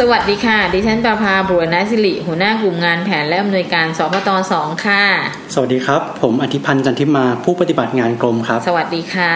สวัสดีค่ะ ดิฉันประภาบุรณศิริ หัวหน้ากลุ่มงานแผนและอำนวยการสพตสองค่ะ สวัสดีครับ ผมอธิพันธ์จันทิมาผู้ปฏิบัติงานกรมครับ สวัสดีค่ะ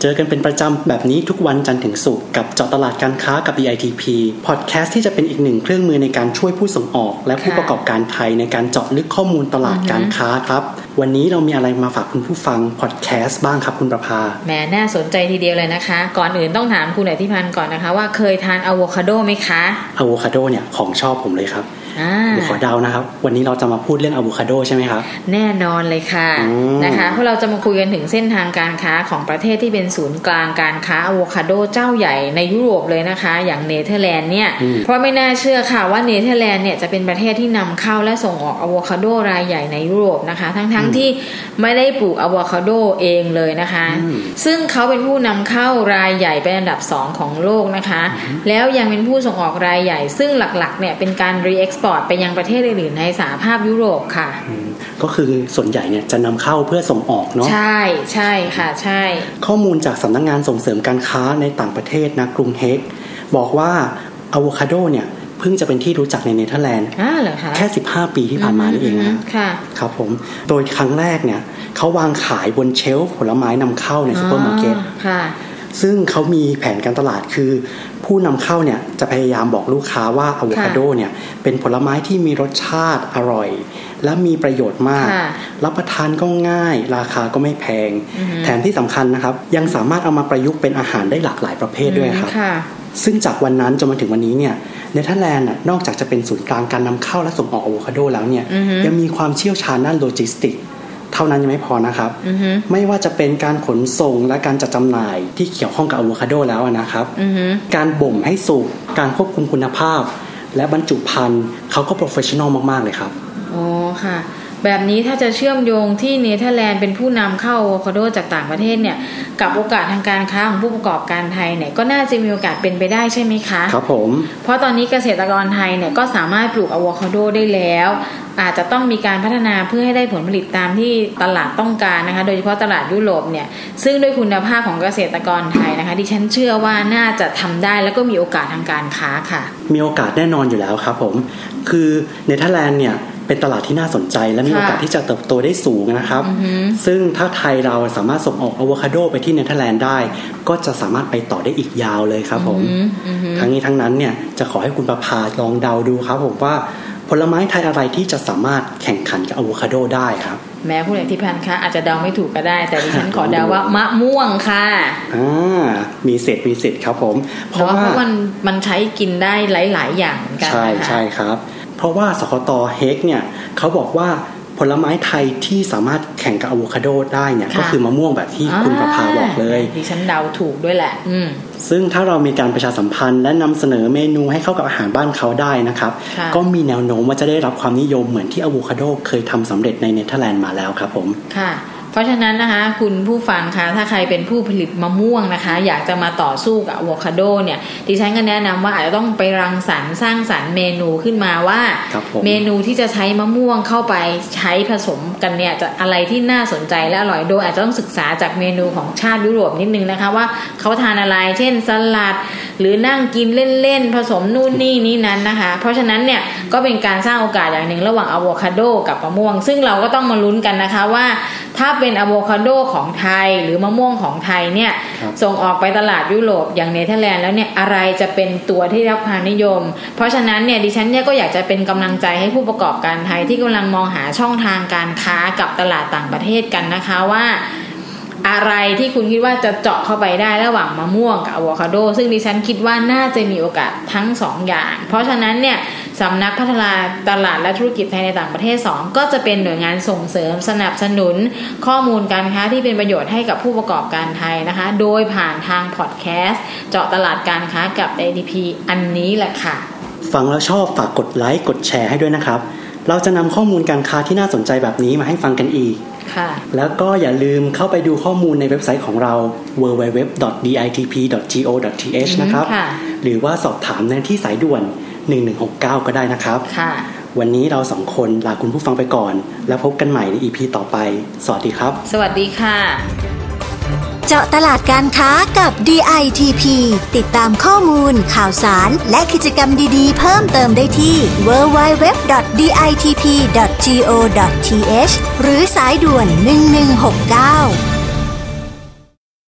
เจอกันเป็นประจำแบบนี้ทุกวันจันทร์ถึงศุกร์กับเจาะตลาดการค้ากับ DITP พอดแคสต์ที่จะเป็นอีกหนึ่งเครื่องมือในการช่วยผู้ส่งออก และผู้ค่ะประกอบการไทยในการเจาะลึกข้อมูลตลาดการค้าครับ วันนี้เรามีอะไรมาฝากคุณผู้ฟังพอดแคสต์บ้างครับคุณประภาแหมน่าสนใจทีเดียวเลยนะคะ ก่อนอื่นต้องถามคุณอธิพันธ์ก่อนนะคะ ว่าเคยทานอะโวคาโดไหมคะอะโวคาโดเนี่ยของชอบผมเลยครับอ่าเดี๋ยว ขอเดานะครับ วันนี้เราจะมาพูดเรื่องอะโวคาโดใช่ไหมครับแน่นอนเลยค่ะอืมนะคะเพราะเราจะมาคุยกันถึงเส้นทางการค้าของประเทศที่เป็นศูนย์กลางการค้าอะโวคาโดเจ้าใหญ่ในยุโรปเลยนะคะ อย่างเนเธอร์แลนด์เนี่ยอืมเพราะไม่น่าเชื่อค่ะว่าเนเธอร์แลนด์เนี่ยจะเป็นประเทศที่นำเข้าและส่งออกอะโวคาโดรายใหญ่ในยุโรปนะคะ ทั้งๆที่ไม่ได้ปลูกอะโวคาโดเองเลยนะคะอืมซึ่งเขาเป็นผู้นำเข้ารายใหญ่เป็นอันดับสองของโลกนะคะ แล้วยังเป็นผู้ส่งออกรายใหญ่ ซึ่งหลักๆเนี่ยเป็นการ re-export ไปยังประเทศอื่นๆในสหภาพยุโรปค่ะอืมก็คือส่วนใหญ่เนี่ยจะนำเข้าเพื่อส่งออกเนาะใช่ใช่ค่ะใช่ ข้อมูลจากสำนักงานส่งเสริมการค้าในต่างประเทศนะกรุงเฮกบอกว่าอะโวคาโดเนี่ยเพิ่งจะเป็นที่รู้จักในเนเธอร์แลนด์อ่าเหรอคะแค่ 15 ปีที่ผ่านมานี่เองนะค่ะครับผม โดยครั้งแรกเนี่ยเขาวางขายบน shelf ผลไม้นำเข้าในซูเปอร์มาร์เก็ตค่ะซึ่งเขามีแผนการตลาดคือ ผู้นำเข้าเนี่ยจะพยายามบอกลูกค้าว่าอะโวคาโดเนี่ยเป็นผลไม้ที่มีรสชาติอร่อย และมีประโยชน์มากค่ะรับประทานก็ง่าย ราคาก็ไม่แพงอือฮึแถมที่สำคัญนะครับ ยังสามารถเอามาประยุกต์เป็นอาหารได้หลากหลายประเภทด้วยครับค่ะซึ่งจากวันนั้นจนมาถึงวันนี้เนี่ยเนเธอร์แลนด์น่ะนอกจากจะเป็นศูนย์กลางการนำเข้าและส่งออกอะโวคาโดแล้วเนี่ยอือฮึยังมีความเชี่ยวชาญด้านโลจิสติกเท่านั้นยังไม่พอนะครับอือฮึไม่ว่าจะเป็นการขนส่งและการจัดจำหน่ายที่เกี่ยวข้องกับอะโวคาโดแล้วนะครับอือฮึการบ่มให้สุก การควบคุมคุณภาพ และบรรจุภัณฑ์เขาก็ professional มาก ๆ เลยครับ อ๋อค่ะ แบบนี้ถ้าจะเชื่อมโยงที่เนเธอร์แลนด์เป็นผู้นำเข้าอะโวคาโดจากต่างประเทศเนี่ยกับโอกาสทางการค้าของผู้ประกอบการไทยเนี่ยก็น่าจะมีโอกาสเป็นไปได้ใช่ไหมคะครับผมเพราะตอนนี้เกษตรกรไทยเนี่ยก็สามารถปลูกอะโวคาโดได้แล้ว อาจจะต้องมีการพัฒนาเพื่อให้ได้ผลผลิตตามที่ตลาดต้องการนะคะ โดยเฉพาะตลาดยุโรปเนี่ยซึ่งด้วยคุณภาพของเกษตรกรไทยนะคะดิฉันเชื่อว่าน่าจะทำได้แล้วก็มีโอกาสทางการค้าค่ะ มีโอกาสแน่นอนอยู่แล้วครับผมคือเนเธอร์แลนด์เนี่ย เป็นตลาดที่น่าสนใจและมีค่ะโอกาสที่จะเติบโตได้สูงนะครับอือฮึซึ่งถ้าไทยเราสามารถส่งออกอะโวคาโดไปที่เนเธอร์แลนด์ได้ ก็จะสามารถไปต่อได้อีกยาวเลยครับผมอืมอือฮึทั้งนี้ทั้งนั้นเนี่ยจะขอให้คุณประภาลองเดาดูครับผมว่าผลไม้ไทยอะไรที่จะสามารถแข่งขันกับอะโวคาโดได้ครับ แม้ผู้ใดที่พันคะอาจจะเดาไม่ถูกก็ได้ แต่ดิฉันขอเดาว่ามะม่วงค่ะอ่ามีเศษมีสิทธิ์ครับผม เพราะว่าเพราะมันมันใช้กินได้หลาย ๆ อย่างเหมือนกันใช่นะคะใช่ครับ เพราะว่าสคตเฮกเนี่ยเขาบอกว่าผลไม้ไทยที่สามารถแข่งกับอะโวคาโดได้เนี่ยค่ะก็คือมะม่วงแบบที่คุณประภาบอกเลยดิฉันเดาถูกด้วยแหละอืมซึ่งถ้าเรามีการประชาสัมพันธ์และนำเสนอเมนูให้เข้ากับอาหารบ้านเขาได้นะครับค่ะก็มีแนวโน้มว่าจะได้รับความนิยมเหมือนที่อะโวคาโดเคยทำสำเร็จในเนเธอร์แลนด์มาแล้วครับผมค่ะ เพราะฉะนั้นนะคะคุณผู้ฟังคะถ้าใครเป็นผู้ผลิตมะม่วงนะคะ อยากจะมาต่อสู้กับอะโวคาโดเนี่ยดิฉันก็แนะนำว่าอาจจะต้องไปรังสรรค์สร้างสรรค์เมนูขึ้นมาว่าครับผมเมนูที่จะใช้มะม่วงเข้าไปใช้ผสมกันเนี่ยจะอะไรที่น่าสนใจและอร่อยโดยอาจจะต้องศึกษาจากเมนูของชาติยุโรปนิดนึงนะคะว่าเขาทานอะไร เช่นสลัด หรือนั่งกินเล่นๆผสมนู่นนี่นี้นั้นนะคะ เพราะฉะนั้นเนี่ยก็เป็นการสร้างโอกาสอย่างหนึ่งระหว่างอะโวคาโดกับมะม่วง ซึ่งเราก็ต้องมาลุ้นกันนะคะว่า ถ้าเป็นอะโวคาโดของไทยหรือมะม่วงของไทยเนี่ยครับส่งออกไปตลาดยุโรปอย่างเนเธอร์แลนด์แล้วเนี่ยอะไรจะเป็นตัวที่ได้รับความนิยม เพราะฉะนั้นเนี่ยดิฉันเนี่ยก็อยากจะเป็นกำลังใจให้ผู้ประกอบการไทยที่กำลังมองหาช่องทางการค้ากับตลาดต่างประเทศกันนะคะว่าอะไรที่คุณคิดว่าจะเจาะเข้าไปได้ระหว่างมะม่วงกับอะโวคาโด ซึ่งดิฉันคิดว่าน่าจะมีโอกาสทั้งสองอย่าง เพราะฉะนั้นเนี่ย สำนักพัฒนาตลาดและธุรกิจไทยในต่างประเทศ 2 ก็จะเป็นหน่วยงานส่งเสริมสนับสนุนข้อมูลการค้าที่เป็นประโยชน์ให้กับผู้ประกอบการไทยนะคะ โดยผ่านทางพอดแคสต์เจาะตลาดการค้ากับ ADP อันนี้แหละค่ะ ฟังแล้วชอบฝากกดไลค์กดแชร์ให้ด้วยนะครับ เราจะนำข้อมูลการค้าที่น่าสนใจแบบนี้มาให้ฟังกันอีกค่ะ แล้วก็อย่าลืมเข้าไปดูข้อมูลในเว็บไซต์ของเรา www.ditp.go.th นะครับค่ะหรือว่าสอบถามในที่สายด่วน 1169 ก็ได้นะครับ ค่ะ วันนี้เราสองคนลาคุณผู้ฟังไปก่อน แล้วพบกันใหม่ใน EP ต่อไป สวัสดีครับ สวัสดีค่ะ เจาะตลาดการค้ากับ DITP ติดตามข้อมูล ข่าวสาร และกิจกรรมดีๆ เพิ่มเติมได้ที่ www.ditp.go.th หรือสายด่วน 1169